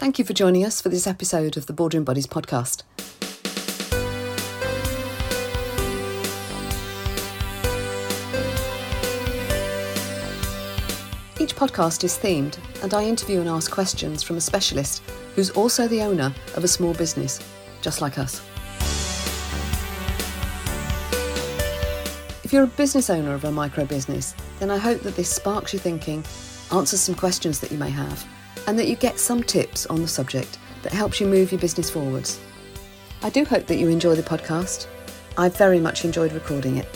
Thank you for joining us for this episode of the Boardroom Buddies podcast. Each podcast is themed, and I interview and ask questions from a specialist who's also the owner of a small business, just like us. If you're a business owner of a micro business, then I hope that this sparks your thinking, answers some questions that you may have, and that you get some tips on the subject that helps you move your business forwards. I do hope that you enjoy the podcast. I very much enjoyed recording it.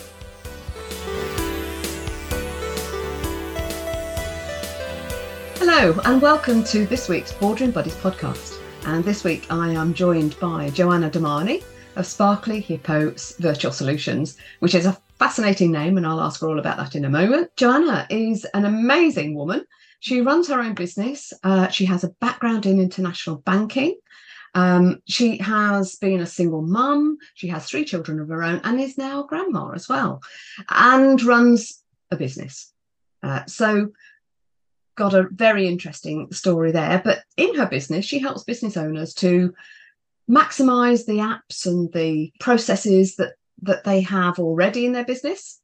Hello, and welcome to this week's Boardroom Buddies podcast. And this week I am joined by Joanna Damani of Sparkly Hippo Virtual Solutions, which is a fascinating name, and I'll ask her all about that in a moment. Joanna is an amazing woman. She runs her own business. Uh, she has a background in international banking. Um, she has been a single mum. She has three children of her own and is now a grandma as well, and runs a business. Uh, so got a very interesting story there. But in her business, she helps business owners to maximize the apps and the processes that that they have already in their business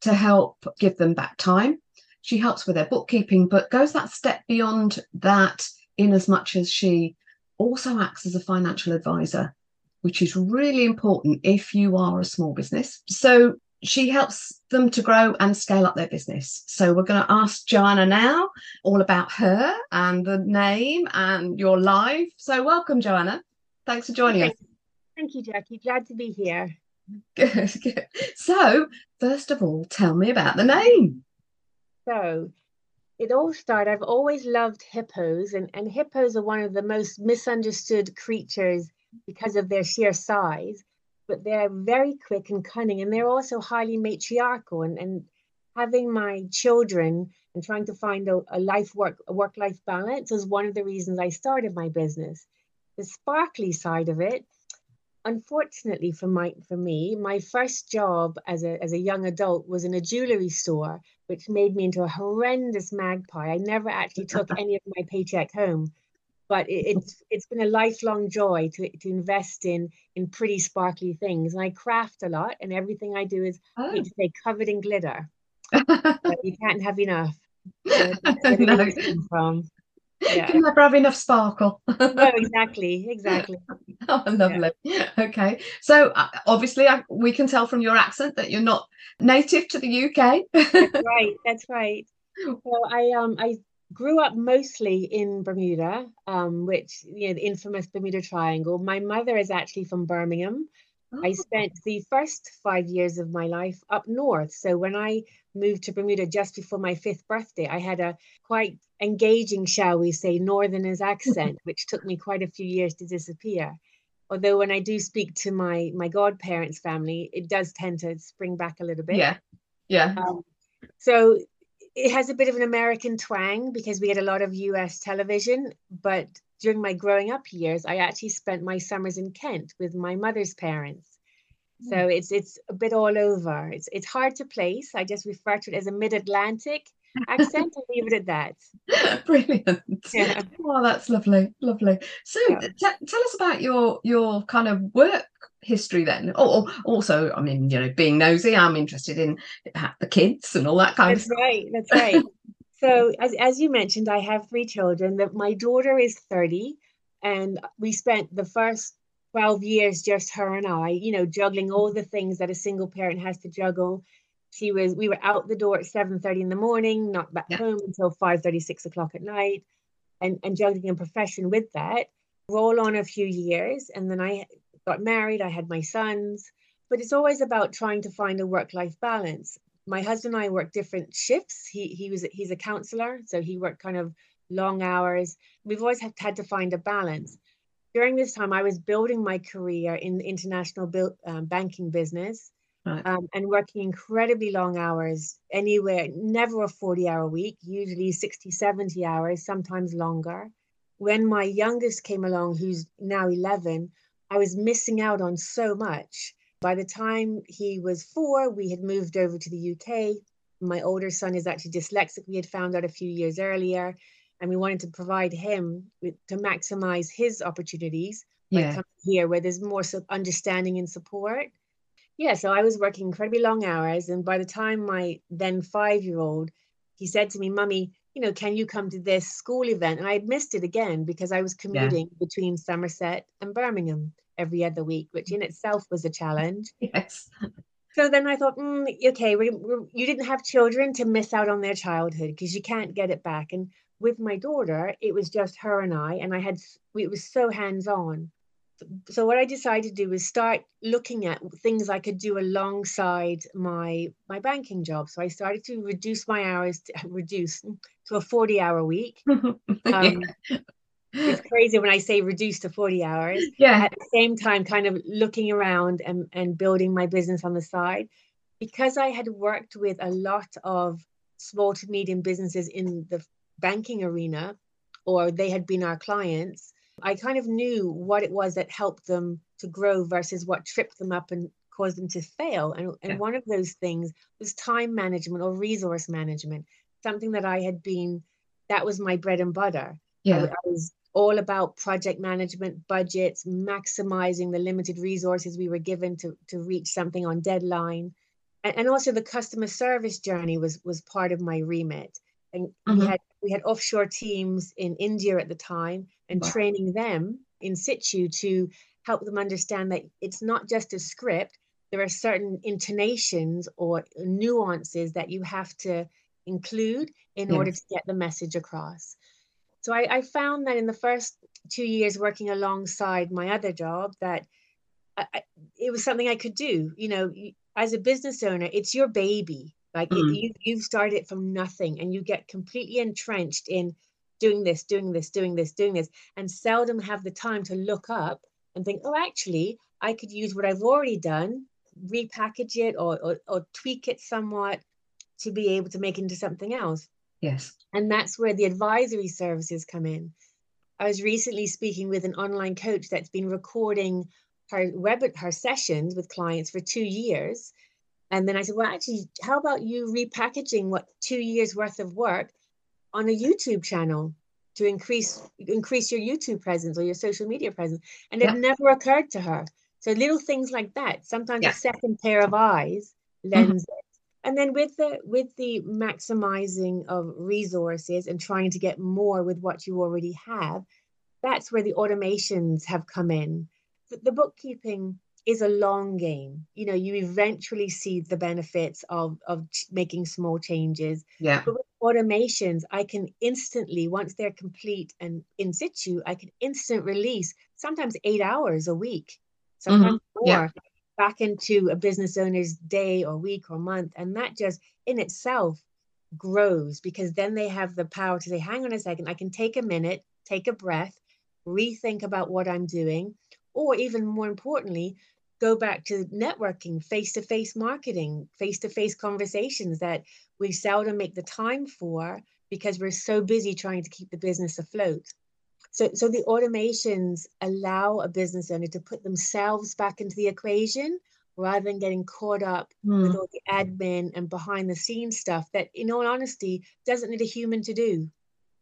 to help give them back time. She helps with their bookkeeping, but goes that step beyond that in as much as she also acts as a financial advisor, which is really important if you are a small business. So she helps them to grow and scale up their business. So we're going to ask Joanna now all about her and the name and your life. So welcome, Joanna. Thanks for joining Thank us. Thank you, Jackie. Glad to be here. Good, good. So, first of all, tell me about the name. So, it all started. I've always loved hippos, and, and hippos are one of the most misunderstood creatures because of their sheer size, but they're very quick and cunning, and they're also highly matriarchal. And, and having my children and trying to find a, a life work a work life balance is one of the reasons I started my business. The sparkly side of it unfortunately for my for me my first job as a as a young adult was in a jewelry store which made me into a horrendous magpie. I never actually took any of my paycheck home but it, it's it's been a lifelong joy to, to invest in in pretty sparkly things. And i craft a lot and everything i do is oh. I hate oh. to say covered in glitter. But you can't have enough. So no. from yeah. can never have enough sparkle. no, exactly, exactly. oh, lovely. Yeah. Okay, so uh, obviously, I, we can tell from your accent that you're not native to the UK. that's right. That's right. So I um I grew up mostly in Bermuda, um, which you know the infamous Bermuda Triangle. My mother is actually from Birmingham. Oh. I spent the first five years of my life up north. So when I moved to Bermuda just before my fifth birthday, I had a quite engaging, shall we say, northerners accent, which took me quite a few years to disappear. Although when I do speak to my my godparents' family, it does tend to spring back a little bit. Yeah, yeah. Um, so it has a bit of an American twang because we had a lot of US television, but during my growing up years, I actually spent my summers in Kent with my mother's parents. So hmm. it's it's a bit all over. It's it's hard to place. I just refer to it as a mid-Atlantic accent and leave it at that. Brilliant. Yeah. Oh, that's lovely, lovely. So yeah. t- tell us about your your kind of work history then. Or also, I mean, you know, being nosy, I'm interested in the kids and all that kind that's of stuff. Right, that's right. so as, as you mentioned, I have three children. That my daughter is 30 and we spent the first 12 years just her and I, you know, juggling all the things that a single parent has to juggle she was we were out the door at 7.30 in the morning not back yeah. home until 5.30 6 o'clock at night and, and juggling a profession with that roll on a few years and then i got married i had my sons but it's always about trying to find a work-life balance my husband and i work different shifts he, he was he's a counselor so he worked kind of long hours we've always had, had to find a balance during this time i was building my career in the international build, um, banking business Right. Um, and working incredibly long hours, anywhere, never a 40 hour week, usually 60, 70 hours, sometimes longer. When my youngest came along, who's now 11, I was missing out on so much. By the time he was four, we had moved over to the UK. My older son is actually dyslexic, we had found out a few years earlier. and we wanted to provide him with, to maximize his opportunities yeah. like here where there's more understanding and support yeah so i was working incredibly long hours and by the time my then five year old he said to me mummy you know can you come to this school event and i had missed it again because i was commuting yeah. between somerset and birmingham every other week which in itself was a challenge yes so then I thought, mm, okay, we, we, you didn't have children to miss out on their childhood because you can't get it back. And with my daughter, it was just her and I, and I had it was so hands on. So what I decided to do was start looking at things I could do alongside my my banking job. So I started to reduce my hours, to, reduce to a forty hour week. Um, it's crazy when I say reduced to 40 hours. Yeah. At the same time, kind of looking around and, and building my business on the side. Because I had worked with a lot of small to medium businesses in the banking arena, or they had been our clients, I kind of knew what it was that helped them to grow versus what tripped them up and caused them to fail. And, and yeah. one of those things was time management or resource management, something that I had been, that was my bread and butter. Yeah. I, I was all about project management, budgets, maximizing the limited resources we were given to, to reach something on deadline. And, and also the customer service journey was was part of my remit. And mm-hmm. we had we had offshore teams in India at the time and wow. training them in situ to help them understand that it's not just a script. There are certain intonations or nuances that you have to include in yes. order to get the message across. So I, I, found that in the first two years working alongside my other job that I, I, it was something I could do. You know, as a business owner, it's your baby. Like mm. it, you, you've started it from nothing, and you get completely entrenched in doing this, doing this, doing this, doing this, and seldom have the time to look up and think, oh, actually, I could use what I've already done, repackage it or, or, or tweak it somewhat to be able to make it into something else. Yes. And that's where the advisory services come in. I was recently speaking with an online coach that's been recording her web her sessions with clients for two years. And then I said, well, actually, how about you repackaging what two years worth of work on a YouTube channel to increase increase your YouTube presence or your social media presence? And yeah. it never occurred to her. So little things like that. Sometimes yeah. a second pair of eyes lends mm-hmm and then with the with the maximizing of resources and trying to get more with what you already have that's where the automations have come in. The bookkeeping is a long game. You know you eventually see the benefits of of making small changes. Yeah. But with automations i can instantly once they're complete and in situ i can instant release sometimes eight hours a week sometimes mm-hmm. more. yeah back into a business owner's day or week or month. And that just in itself grows because then they have the power to say, hang on a second, I can take a minute, take a breath, rethink about what I'm doing, or even more importantly, go back to networking, face to face marketing, face to face conversations that we seldom make the time for because we're so busy trying to keep the business afloat. So, so the automations allow a business owner to put themselves back into the equation rather than getting caught up mm. with all the admin and behind the scenes stuff that, in all honesty, doesn't need a human to do.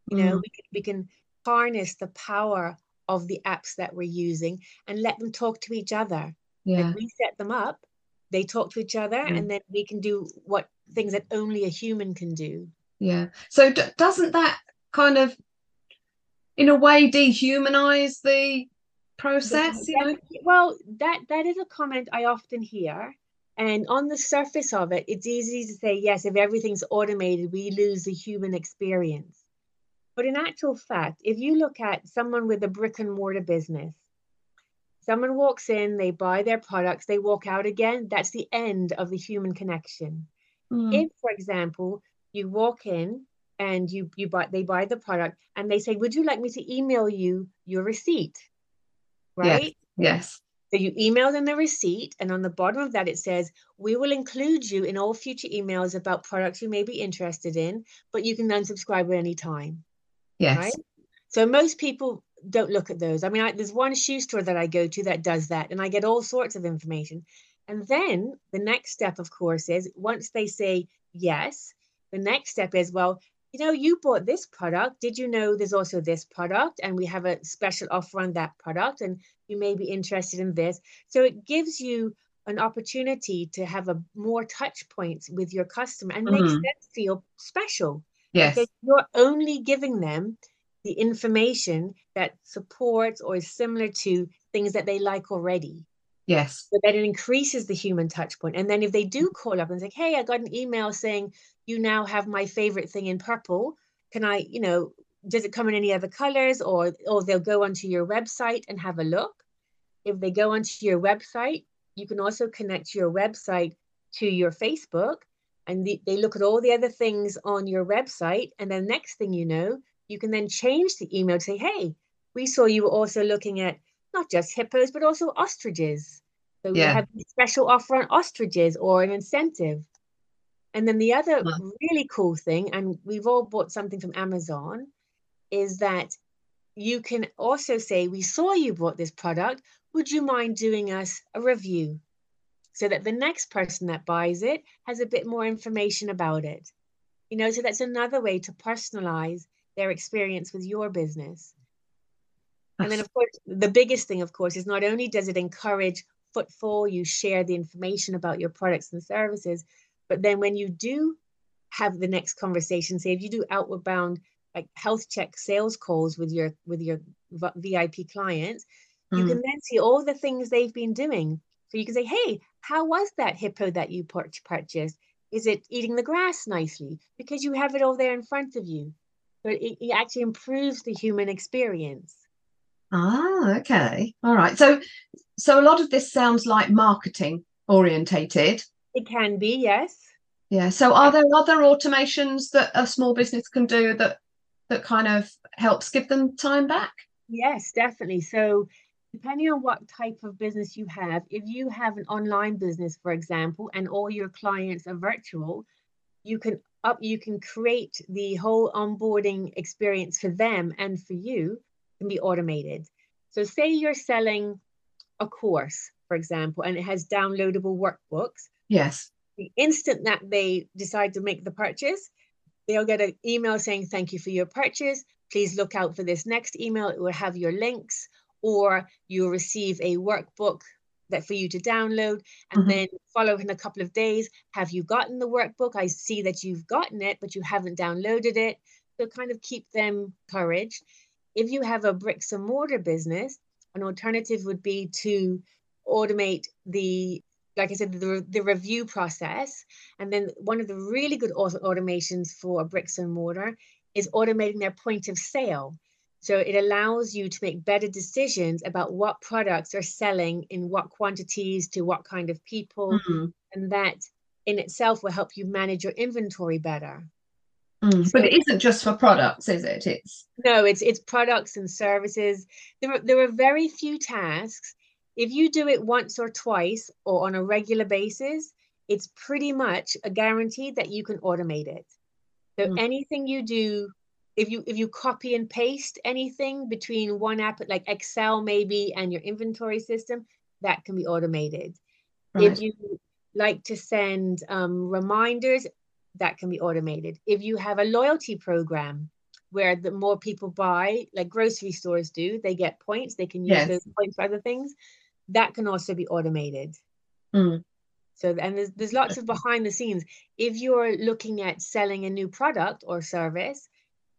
You know, mm. we, can, we can harness the power of the apps that we're using and let them talk to each other. Yeah. Like we set them up, they talk to each other, mm. and then we can do what things that only a human can do. Yeah. So d- doesn't that kind of in a way dehumanize the process you know? well that that is a comment i often hear and on the surface of it it's easy to say yes if everything's automated we lose the human experience but in actual fact if you look at someone with a brick and mortar business someone walks in they buy their products they walk out again that's the end of the human connection mm. if for example you walk in and you you buy they buy the product and they say would you like me to email you your receipt? Right? yes, yes. so you email them the receipt and on the bottom of that it says we will include you in all future emails about products you may be interested in but you can unsubscribe at any time. Yes. Right? So most people don't look at those. I mean I, there's one shoe store that i go to that does that and i get all sorts of information. And then the next step of course is once they say yes the next step is well you know, you bought this product. Did you know there's also this product? And we have a special offer on that product, and you may be interested in this. So it gives you an opportunity to have a more touch points with your customer and mm-hmm. makes them feel special. Yes. Because you're only giving them the information that supports or is similar to things that they like already. Yes. So that it increases the human touch point. And then if they do call up and say, hey, I got an email saying you now have my favorite thing in purple. Can I, you know, does it come in any other colors? Or or they'll go onto your website and have a look. If they go onto your website, you can also connect your website to your Facebook and the, they look at all the other things on your website. And then next thing you know, you can then change the email to say, hey, we saw you were also looking at not just hippos, but also ostriches. So yeah. we have a special offer on ostriches or an incentive. And then the other really cool thing, and we've all bought something from Amazon, is that you can also say, We saw you bought this product. Would you mind doing us a review? So that the next person that buys it has a bit more information about it. You know, so that's another way to personalize their experience with your business. And then, of course, the biggest thing, of course, is not only does it encourage footfall, you share the information about your products and services, but then when you do have the next conversation, say if you do outward bound like health check sales calls with your with your VIP clients, mm. you can then see all the things they've been doing. So you can say, "Hey, how was that hippo that you purchased? Is it eating the grass nicely?" Because you have it all there in front of you. So it, it actually improves the human experience. Ah, okay, all right. So, so a lot of this sounds like marketing orientated. It can be, yes. Yeah. So are there other automations that a small business can do that that kind of helps give them time back? Yes, definitely. So depending on what type of business you have, if you have an online business, for example, and all your clients are virtual, you can up you can create the whole onboarding experience for them and for you can be automated. So say you're selling a course, for example, and it has downloadable workbooks. Yes. The instant that they decide to make the purchase, they'll get an email saying, Thank you for your purchase. Please look out for this next email. It will have your links, or you'll receive a workbook that for you to download. And mm-hmm. then follow in a couple of days. Have you gotten the workbook? I see that you've gotten it, but you haven't downloaded it. So kind of keep them encouraged. If you have a bricks and mortar business, an alternative would be to automate the like I said, the, the review process. And then one of the really good automations for bricks and mortar is automating their point of sale. So it allows you to make better decisions about what products are selling in what quantities to what kind of people. Mm-hmm. And that in itself will help you manage your inventory better. Mm, so, but it isn't just for products, is it? It's no, it's it's products and services. There are, there are very few tasks if you do it once or twice or on a regular basis, it's pretty much a guarantee that you can automate it. So mm. anything you do, if you if you copy and paste anything between one app like Excel maybe and your inventory system, that can be automated. Right. If you like to send um, reminders, that can be automated. If you have a loyalty program where the more people buy, like grocery stores do, they get points, they can use yes. those points for other things that can also be automated. Mm. So, and there's, there's lots of behind the scenes. If you're looking at selling a new product or service,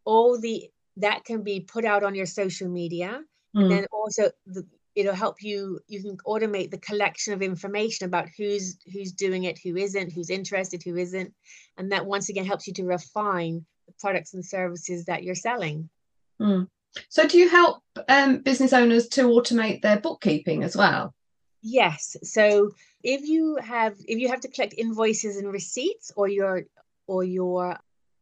all the that can be put out on your social media, mm. and then also the, it'll help you. You can automate the collection of information about who's who's doing it, who isn't, who's interested, who isn't, and that once again helps you to refine the products and services that you're selling. Mm. So, do you help um, business owners to automate their bookkeeping as well? Yes. So, if you have if you have to collect invoices and receipts, or your or your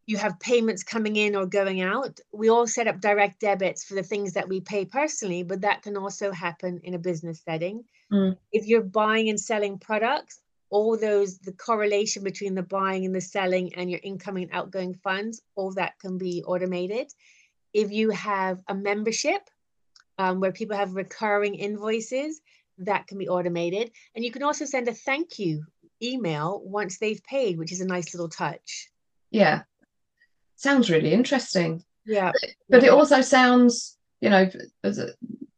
you have payments coming in or going out, we all set up direct debits for the things that we pay personally, but that can also happen in a business setting. Mm. If you're buying and selling products, all those the correlation between the buying and the selling and your incoming and outgoing funds, all that can be automated if you have a membership um, where people have recurring invoices, that can be automated. And you can also send a thank you email once they've paid, which is a nice little touch. Yeah. sounds really interesting. Yeah. But, but it also sounds, you know, as a,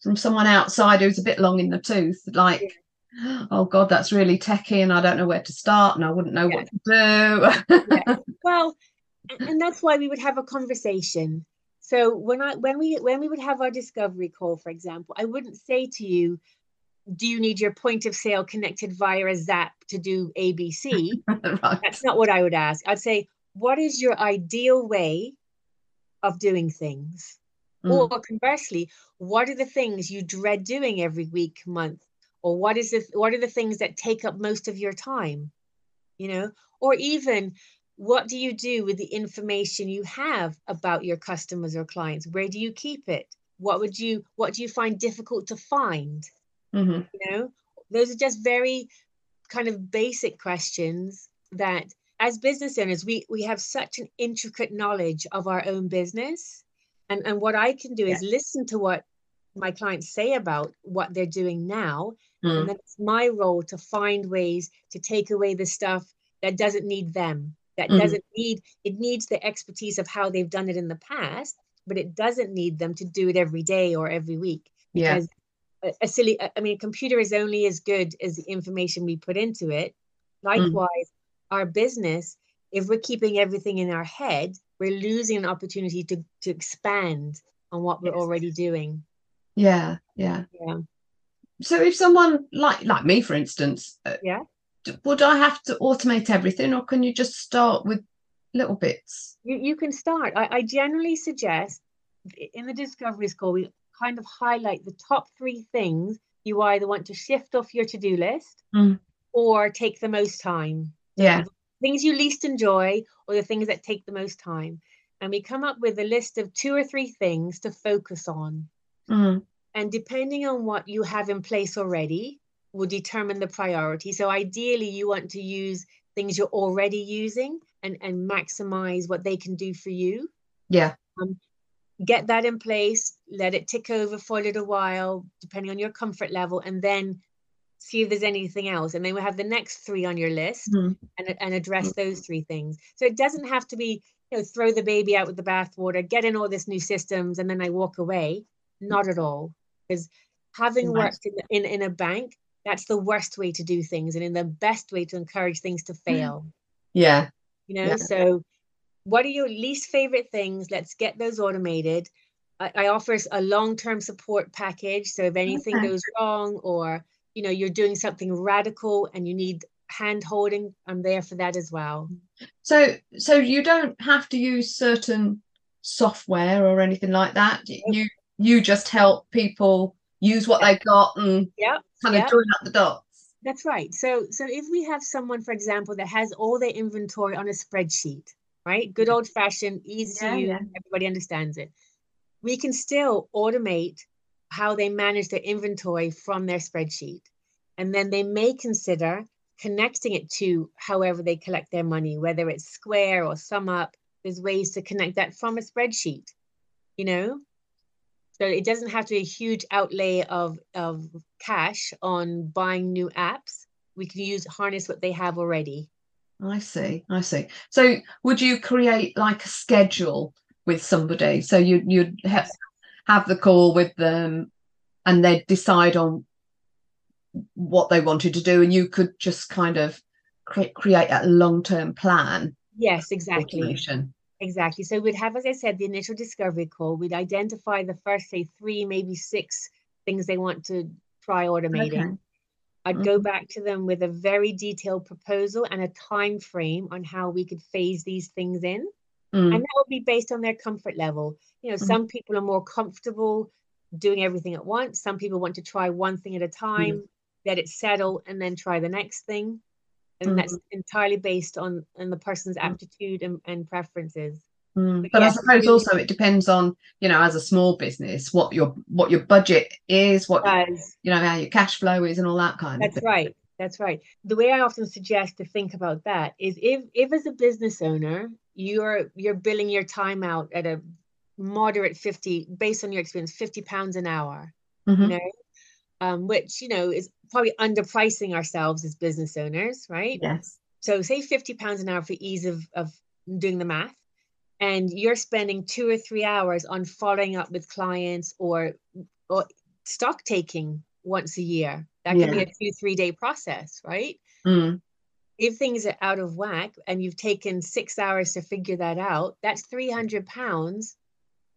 from someone outside who's a bit long in the tooth, like, yeah. oh God, that's really techy and I don't know where to start and I wouldn't know yeah. what to do. yeah. Well, and that's why we would have a conversation. So when I when we when we would have our discovery call, for example, I wouldn't say to you, do you need your point of sale connected via a zap to do abc right. that's not what i would ask. I'd say what is your ideal way of doing things? Mm. or conversely what are the things you dread doing every week month? Or what is the what are the things that take up most of your time? You know? Or even what do you do with the information you have about your customers or clients where do you keep it what would you what do you find difficult to find Mm-hmm. You know, those are just very kind of basic questions that as business owners, we, we have such an intricate knowledge of our own business. And, and what I can do is listen to what my clients say about what they're doing now. Mm. And then it's my role to find ways to take away the stuff that doesn't need them, that mm. doesn't need, it needs the expertise of how they've done it in the past, but it doesn't need them to do it every day or every week. Because a silly i mean a computer is only as good as the information we put into it mm. likewise mm. our business if we're keeping everything in our head we're losing an opportunity to to expand on what we're yes. already doing yeah yeah yeah so if someone like like me for instance uh, yeah would i have to automate everything or can you just start with little bits you, you can start I, I generally suggest in the discovery call we kind of highlight the top three things you either want to shift off your to-do list mm. or take the most time. Yeah. Things you least enjoy or the things that take the most time. And we come up with a list of two or three things to focus on. Mm. And depending on what you have in place already, will determine the priority. So ideally, you want to use things you're already using and, and maximize what they can do for you. Yeah. Um, get that in place, let it tick over for a little while, depending on your comfort level, and then see if there's anything else. And then we have the next three on your list mm. and, and address those three things. So it doesn't have to be, you know, throw the baby out with the bathwater, get in all this new systems, and then I walk away. Not at all. Because having nice. worked in, in, in a bank, that's the worst way to do things and in the best way to encourage things to mm. fail. Yeah. You know, yeah. so what are your least favorite things? Let's get those automated. I, I offer a long-term support package. So if anything okay. goes wrong or you know you're doing something radical and you need hand holding, I'm there for that as well. So so you don't have to use certain software or anything like that. You you just help people use what they've got and yeah, kind of yep. join up the dots. That's right. So so if we have someone, for example, that has all their inventory on a spreadsheet, right? Good old fashioned, easy yeah, to use, yeah. everybody understands it. We can still automate how they manage their inventory from their spreadsheet. And then they may consider connecting it to however they collect their money, whether it's Square or SumUp. There's ways to connect that from a spreadsheet, you know? So it doesn't have to be a huge outlay of, of cash on buying new apps. We can use harness what they have already. I see. I see. So would you create like a schedule with somebody? So you you'd have, have the call with them and they'd decide on what they wanted to do and you could just kind of cre- create a long-term plan. Yes, exactly. Exactly. So we'd have, as I said, the initial discovery call. We'd identify the first, say, three, maybe six things they want to try automating. Okay. I'd mm-hmm. go back to them with a very detailed proposal and a time frame on how we could phase these things in. Mm. And that would be based on their comfort level. You know, mm. some people are more comfortable doing everything at once. Some people want to try one thing at a time, mm. let it settle, and then try the next thing. And that's mm-hmm. entirely based on, on the person's mm. aptitude and, and preferences. Mm. But, I suppose also it depends on you know as a small business what your what your budget is, what you know how your cash flow is, and all that kind That's of. That's right. That's right. The way I often suggest to think about that is if if as a business owner you're you're billing your time out at a moderate 50 based on your experience 50 pounds an hour mm-hmm. you know um, which you know is probably underpricing ourselves as business owners right yes so say 50 pounds an hour for ease of of doing the math and you're spending two or three hours on following up with clients or or stock taking once a year that can yeah. be a two three day process right mm. if things are out of whack and you've taken six hours to figure that out that's 300 pounds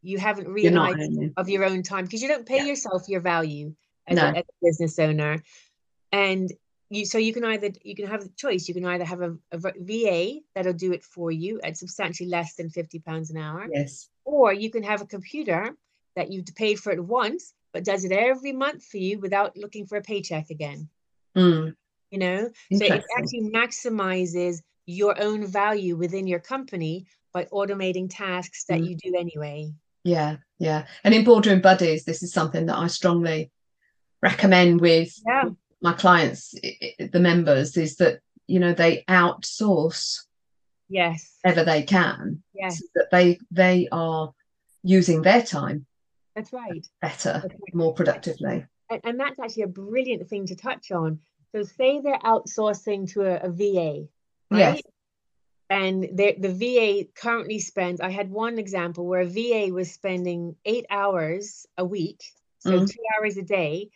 you haven't realized of your own time because you don't pay yeah. yourself your value as, no. a, as, a, business owner and you so you can either you can have the choice. You can either have a, a va that'll do it for you at substantially less than 50 pounds an hour. Yes. Or you can have a computer that you've paid for it once but does it every month for you without looking for a paycheck again. Mm. you know? So it actually maximizes your own value within your company by automating tasks that mm. you do anyway. Yeah yeah. And in boardroom buddies this is something that i strongly recommend with yeah. My clients the members is that you know they outsource yes ever they can yes so that they they are using their time that's right better that's right. more productively and, and, that's actually a brilliant thing to touch on so say they're outsourcing to a, a va right? yes and the, the VA currently spends, I had one example where a VA was spending eight hours a week, so mm. two hours a day,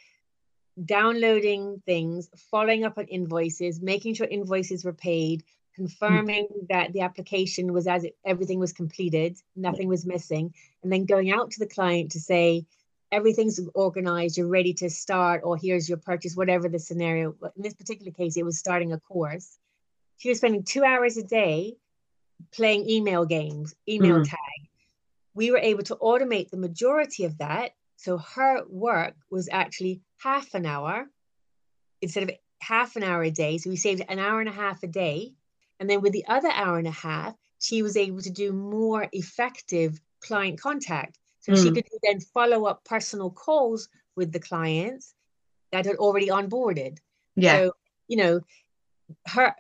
downloading things, following up on invoices, making sure invoices were paid, confirming mm. that the application was as it, everything was completed, nothing was missing, and then going out to the client to say, everything's organized, you're ready to start, or here's your purchase, whatever the scenario. In this particular case, it was starting a course she was spending two hours a day playing email games, email mm. tag. We were able to automate the majority of that. So her work was actually half an hour instead of half an hour a day. So we saved an hour and a half a day. And then with the other hour and a half, she was able to do more effective client contact. So mm. she could then follow up personal calls with the clients that had already onboarded. Yeah. So, you know, her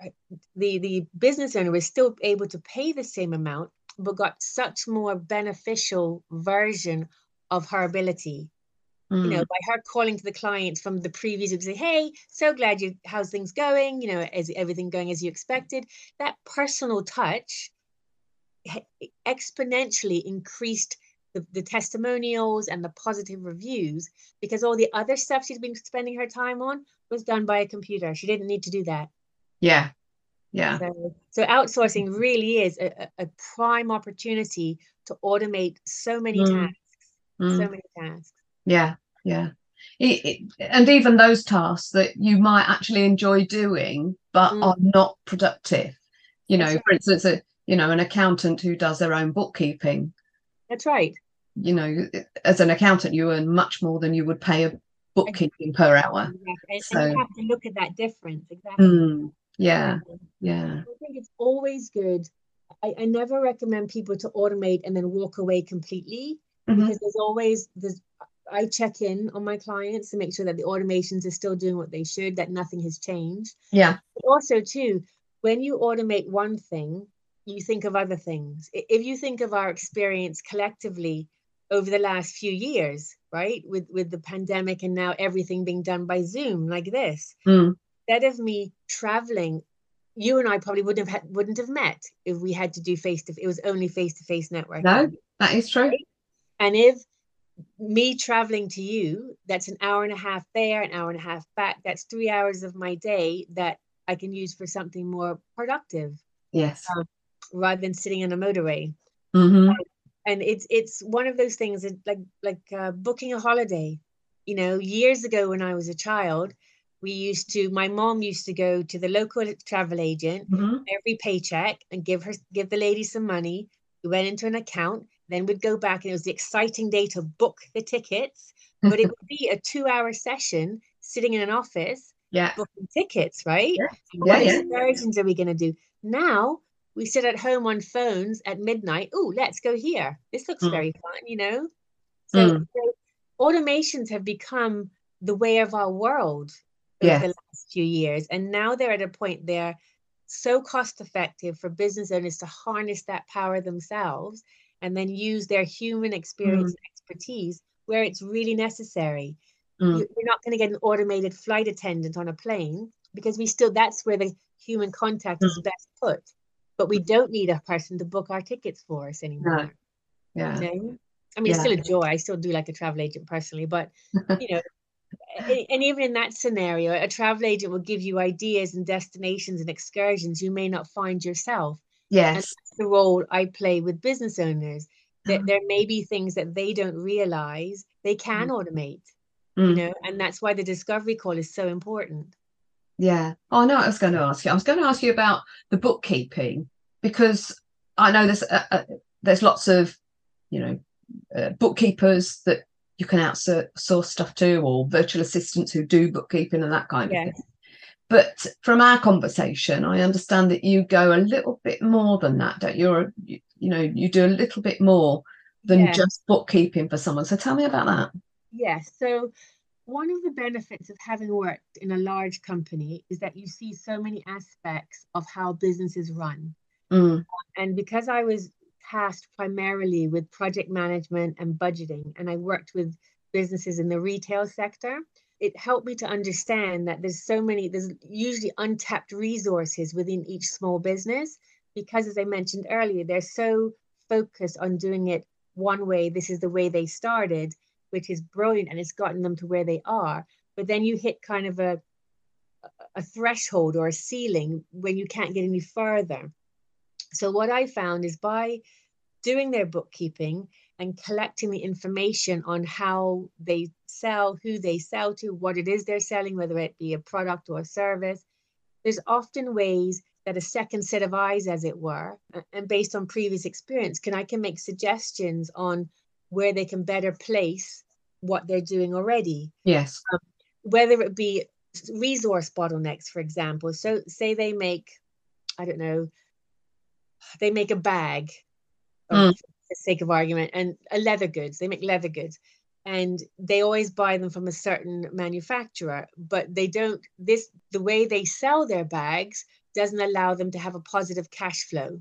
the the business owner was still able to pay the same amount but got such more beneficial version of her ability mm. you know mm. by her calling to the client from the previous week say hey so glad you how's things going you know is everything going as you expected that personal touch exponentially increased the, the testimonials and the positive reviews because all the other stuff she's been spending her time on was done by a computer she didn't need to do that yeah. Yeah. So, so outsourcing really is a, a, prime opportunity to automate so many mm. tasks. Mm. So many tasks. Yeah. Yeah. It, it, and even those tasks that you might actually enjoy doing but mm. are not productive you know right. for instance a you know an accountant who does their own bookkeeping that's right you know as an accountant you earn much more than you would pay a bookkeeping per hour exactly. so and you have to look at that difference exactly mm yeah yeah i think it's always good I, I never recommend people to automate and then walk away completely mm-hmm. because there's always there's I check in on my clients to make sure that the automations are still doing what they should, that nothing has changed. Yeah. But also, too, when you automate one thing, you think of other things. If you think of our experience collectively over the last few years, right, with with the pandemic and now everything being done by Zoom like this, mm instead of me traveling you and I probably wouldn't have had, wouldn't have met if we had to do face to it was only face to face network. No, that is true. And if me traveling to you, that's an hour and a half there, an hour and a half back. That's three hours of my day that I can use for something more productive. Yes. Um, rather than sitting in a motorway. Mm-hmm. and it's it's one of those things that like like uh, booking a holiday. You know, years ago when I was a child, we used to my mom used to go to the local travel agent mm-hmm. every paycheck and give her give the lady some money we went into an account then we'd go back and it was the exciting day to book the tickets but it would be a two hour session sitting in an office yeah booking tickets right yeah. what yeah, excursions yeah. are we going to do now we sit at home on phones at midnight oh let's go here this looks mm. very fun you know so, mm. so automations have become the way of our world over yes. the last few years. And now they're at a point they're so cost effective for business owners to harness that power themselves and then use their human experience mm. and expertise where it's really necessary. Mm. You're not going to get an automated flight attendant on a plane because we still, that's where the human contact mm. is best put. but we don't need a person to book our tickets for us anymore. No. Yeah. You know? I mean, it's still a joy. I still do like a travel agent personally, but you know, and even in that scenario, a travel agent will give you ideas and destinations and excursions you may not find yourself. Yes. the role I play with business owners. That Oh. there may be things that they don't realize they can automate, you Mm. know, and that's why the discovery call is so important. Yeah. Oh, no I was going to ask you. I was going to ask you about the bookkeeping because I know there's uh, uh, there's lots of, you know, uh, bookkeepers that you can outsource stuff to or virtual assistants who do bookkeeping and that kind of thing. But from our conversation, I understand that you go a little bit more than that, don't you? You, you know, you do a little bit more than Yeah. just bookkeeping for someone. So tell me about that. Yes. So one of the benefits of having worked in a large company is that you see so many aspects of how businesses run. Mm. And because I was tasked primarily with project management and budgeting, and I worked with businesses in the retail sector, it helped me to understand that there's so many, there's usually untapped resources within each small business because, as I mentioned earlier, they're so focused on doing it one way. This is the way they started, which is brilliant, and it's gotten them to where they are. But then you hit kind of a a threshold or a ceiling when you can't get any further. So what I found is by doing their bookkeeping and collecting the information on how they sell, who they sell to, what it is they're selling, whether it be a product or a service, there's often ways that a second set of eyes, as it were, and based on previous experience, can I can make suggestions on where they can better place what they're doing already Yes. whether it be resource bottlenecks, for example. So, say they make, I don't know, they make a bag, Mm. for the sake of argument, and a leather goods. They make leather goods, and they always buy them from a certain manufacturer, but they don't. This the way they sell their bags doesn't allow them to have a positive cash flow.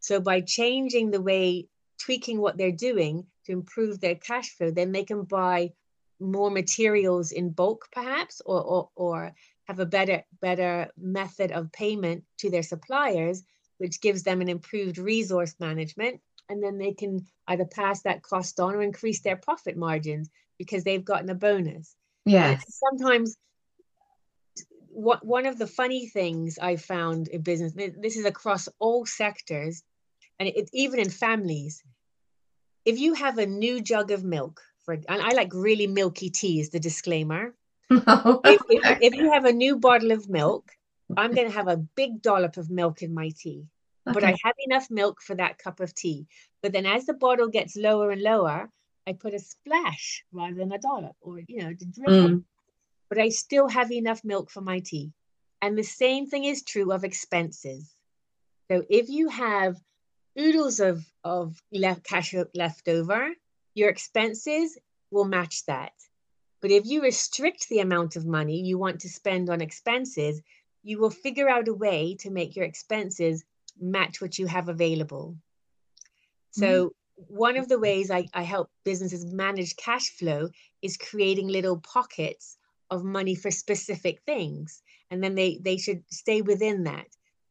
So by changing the way, tweaking what they're doing to improve their cash flow, then they can buy more materials in bulk, perhaps, or or, or have a better better method of payment to their suppliers, which gives them an improved resource management, and then they can either pass that cost on or increase their profit margins because they've gotten a bonus. Yeah. Sometimes what one of the funny things I found in business, this is across all sectors, and it, even in families. If you have a new jug of milk, for and I like really milky tea is the disclaimer. If, if, if you have a new bottle of milk, I'm going to have a big dollop of milk in my tea. But I have enough milk for that cup of tea. But then as the bottle gets lower and lower, I put a splash rather than a dollop or, you know, to dribble Mm. but I still have enough milk for my tea. And the same thing is true of expenses. So if you have oodles of, of left cash left over, your expenses will match that. But if you restrict the amount of money you want to spend on expenses, you will figure out a way to make your expenses match what you have available. Mm-hmm. So one of the ways I, I help businesses manage cash flow is creating little pockets of money for specific things and then they they should stay within that.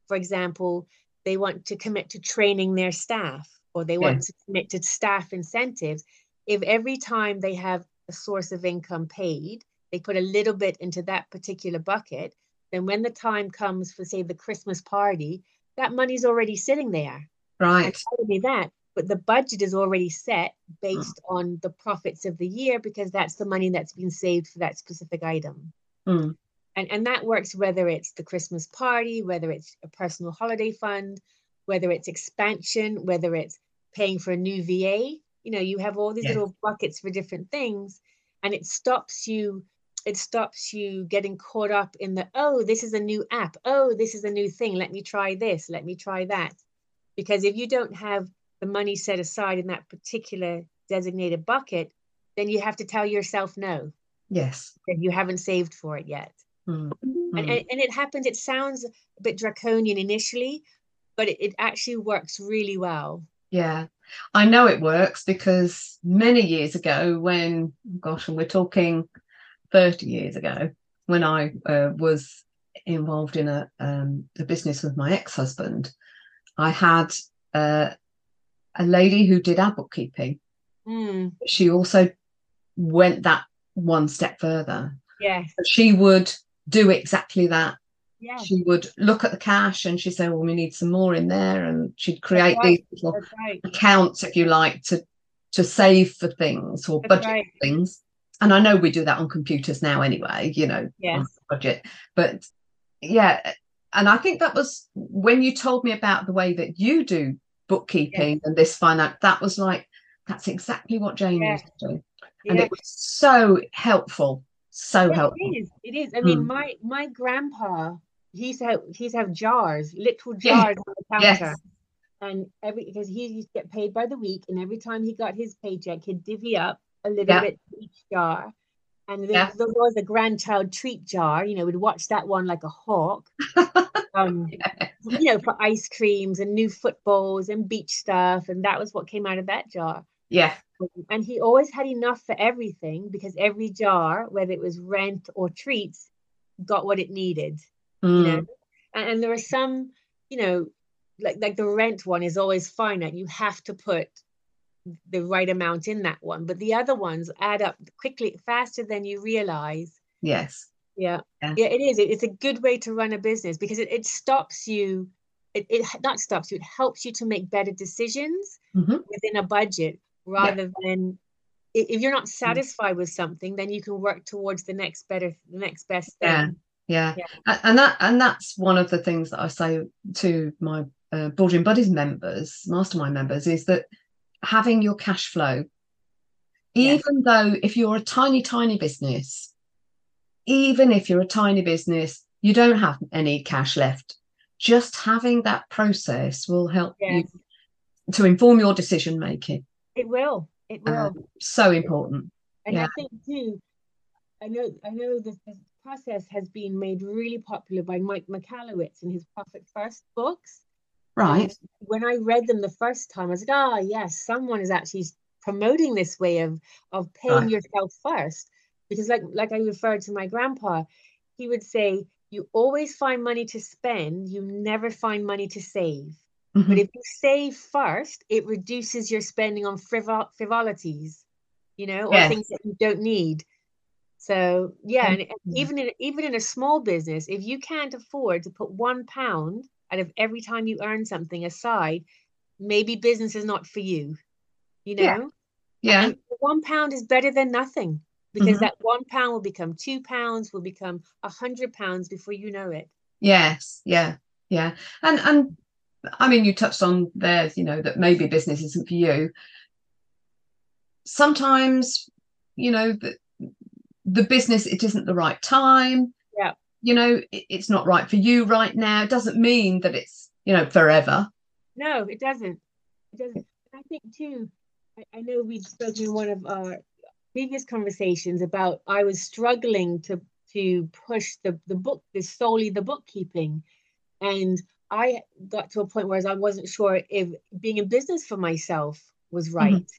For example they want to commit to training their staff or they want to commit to staff incentives. If every time they have a source of income paid they put a little bit into that particular bucket then when the time comes for say the christmas party that money's already sitting there Right. not only that, but the budget is already set based on the profits of the year because that's the money that's been saved for that specific item. Mm. And, and that works whether it's the Christmas party, whether it's a personal holiday fund, whether it's expansion, whether it's paying for a new VA. You know, you have all these Yes. little buckets for different things, and it stops you. It stops you getting caught up in the oh, this is a new app. Oh, this is a new thing. Let me try this. Let me try that. Because if you don't have the money set aside in that particular designated bucket, then you have to tell yourself no, Yes. that you haven't saved for it yet. Mm. And, Mm. and, and it happens, it sounds a bit draconian initially, but it, it actually works really well. Yeah, I know it works because many years ago, when, gosh, and we're talking 30 years ago, when I uh, was involved in a, um, a business with my ex-husband, I had uh, a lady who did our bookkeeping. Mm, She also went that one step further. yes. She would do exactly that. Yes. She would look at the cash and she'd say, Well, we need some more in there. And she'd create right. these little right. accounts, if you like, to to save for things or That's budget right. things. And I know we do that on computers now anyway, you know, Yes. budget. But yeah, and I think that was when you told me about the way that you do bookkeeping and this finance, that was like, that's exactly what Jane Yeah. used to do. And Yeah. it was so helpful, so Yeah, helpful. it is. It is. I mean, Mm. my my grandpa, he used to have he used to have jars, Yeah. jars on the Yes. counter. And every because he used to get paid by the week, and every time he got his paycheck, he'd divvy up a little Yeah. bit each jar. And there, Yeah. there was a grandchild treat jar, you know, we'd watch that one like a hawk. Um, Yeah. you know, for ice creams and new footballs and beach stuff, and that was what came out of that jar. Yeah. And he always had enough for everything because every jar, whether it was rent or treats, got what it needed. You know, Mm. and, and there are some, you know, like like the rent one is always finite. You have to put the right amount in that one, but the other ones add up quickly, faster than you realize. Yes. Yeah, Yeah. yeah, it is. It- It's a good way to run a business because it, it stops you. It, it not stops you. It helps you to make better decisions Mhm. within a budget rather than if you're not satisfied with something, then you can work towards the next better, the next best Yeah. thing. Yeah. Yeah. A- And that and that's one of the things that I say to my uh, Boardroom Buddies members, mastermind members, is that having your cash flow, Yes. even though if you're a tiny, tiny business, even if you're a tiny business, you don't have any cash left. Just having that process will help Yes, you to inform your decision making. it will. It will. Um, so important. And yeah. I think too, I know I know this, this process has been made really popular by Mike Michalowicz in his Profit First books. Right. When I read them the first time, I was like, ah, yes, someone is actually promoting this way of of paying Right. yourself first. Because like like I referred to my grandpa, he would say, you always find money to spend, you never find money to save. But Mhm. if you save first, it reduces your spending on frivol frivolities, you know, or Yes. things that you don't need. So yeah, and, even in even in a small business, if you can't afford to put one pound out of every time you earn something aside, maybe business is not for you, you know? Yeah. And one pound is better than nothing because Mhm. that one pound will become two pounds, will become a hundred pounds before you know it. Yes, yeah, yeah. And and I mean you touched on there, you know, that maybe business isn't for you. Sometimes, you know, the the business it isn't the right time. You know, it, it's not right for you right now. It doesn't mean that it's, you know, forever. No, it doesn't. It doesn't. I think too, I, I know we'd spoken in one of our previous conversations about I was struggling to to push the the book, this solely the bookkeeping. And I got to a point where I wasn't sure if being in business for myself was right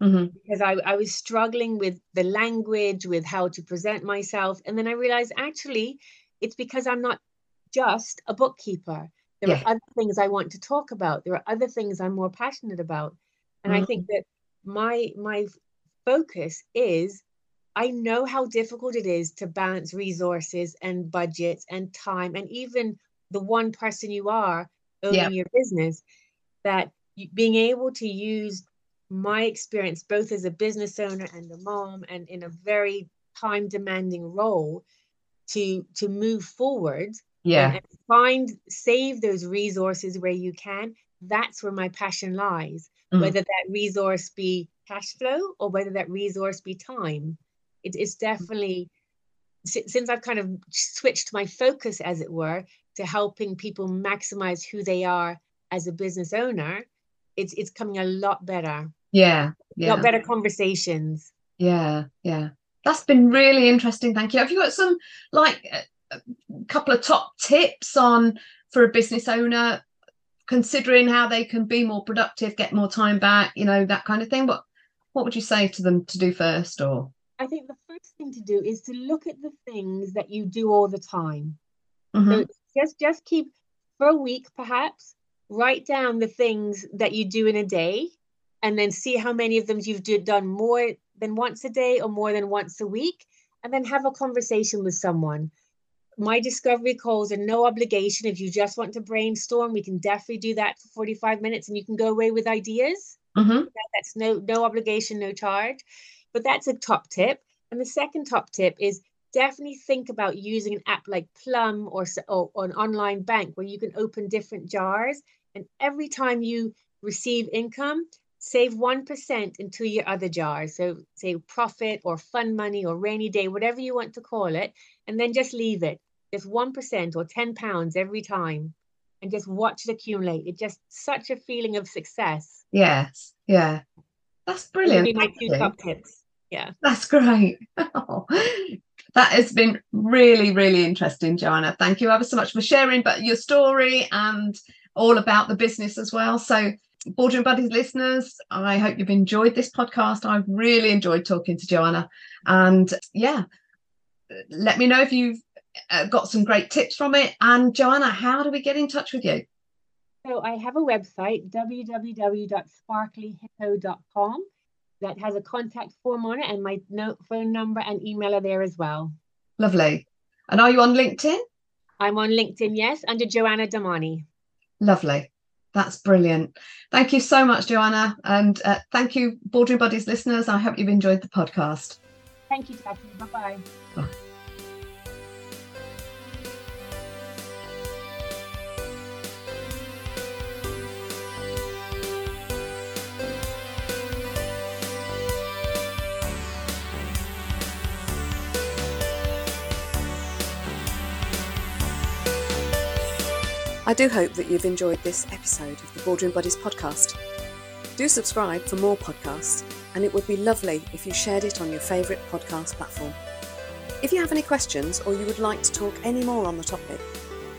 Mhm. because I, I was struggling with the language, with how to present myself. And then I realized actually it's because I'm not just a bookkeeper. There Yeah. are other things I want to talk about. There are other things I'm more passionate about. And I think mm-hmm. that my my focus is I know how difficult it is to balance resources and budgets and time and even the one person you are owning Yeah. your business that being able to use my experience both as a business owner and a mom and in a very time demanding role to to move forward Yeah. find save those resources where you can that's where my passion lies Mm. whether that resource be cash flow or whether that resource be time it, it's definitely since i've kind of switched my focus as it were to helping people maximize who they are as a business owner it's it's coming a lot better Yeah. a Yeah. lot better conversations Yeah. Yeah. That's been really interesting. Thank you. Have you got some like a, couple of top tips on for a business owner considering how they can be more productive, get more time back, you know, that kind of thing? What what would you say to them to do first or i think the first thing to do is to look at the things that you do all the time Mhm. So just just keep for a week perhaps write down the things that you do in a day and then see how many of them you've do, done more than once a day or more than once a week and then have a conversation with someone. My discovery calls are no obligation. If you just want to brainstorm we can definitely do that for 45 minutes and you can go away with ideas. Mm-hmm. that's no no obligation no charge. But that's a top tip. And the second top tip is definitely think about using an app like plum or, or, or an online bank where you can open different jars. And every time you receive income save 1% into your other jars so say profit or fun money or rainy day whatever you want to call it and then just leave it just 1% or 10 pounds every time and just watch it accumulate. It's just such a feeling of success. Yes, yeah. That's brilliant. my two top tips. Yeah. That's great. that has been really, really interesting, Joanna. Thank you ever so much for sharing but your story and all about the business as well. So Boardroom Buddies listeners, I hope you've enjoyed this podcast. I've really enjoyed talking to Joanna. And yeah, let me know if you've uh, got some great tips from it. And Joanna, how do we get in touch with you? So I have a website, www.sparklyhippo.com, that has a contact form on it, and my note, phone number and email are there as well. Lovely. And are you on LinkedIn? I'm on LinkedIn, yes, under Joanna Damani. Lovely. That's brilliant. Thank you so much, Joanna. And uh, thank you, Boardroom Buddies listeners. I hope you've enjoyed the podcast. Thank you, Jackie. Bye-bye. Bye. I do hope that you've enjoyed this episode of the Boardroom Buddies podcast. Do subscribe for more podcasts, and it would be lovely if you shared it on your favourite podcast platform. If you have any questions or you would like to talk any more on the topic,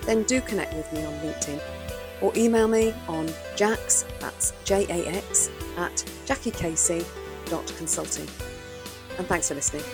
then do connect with me on LinkedIn or email me on jax, that's J-A-X, at jackiecasey.consulting. And thanks for listening.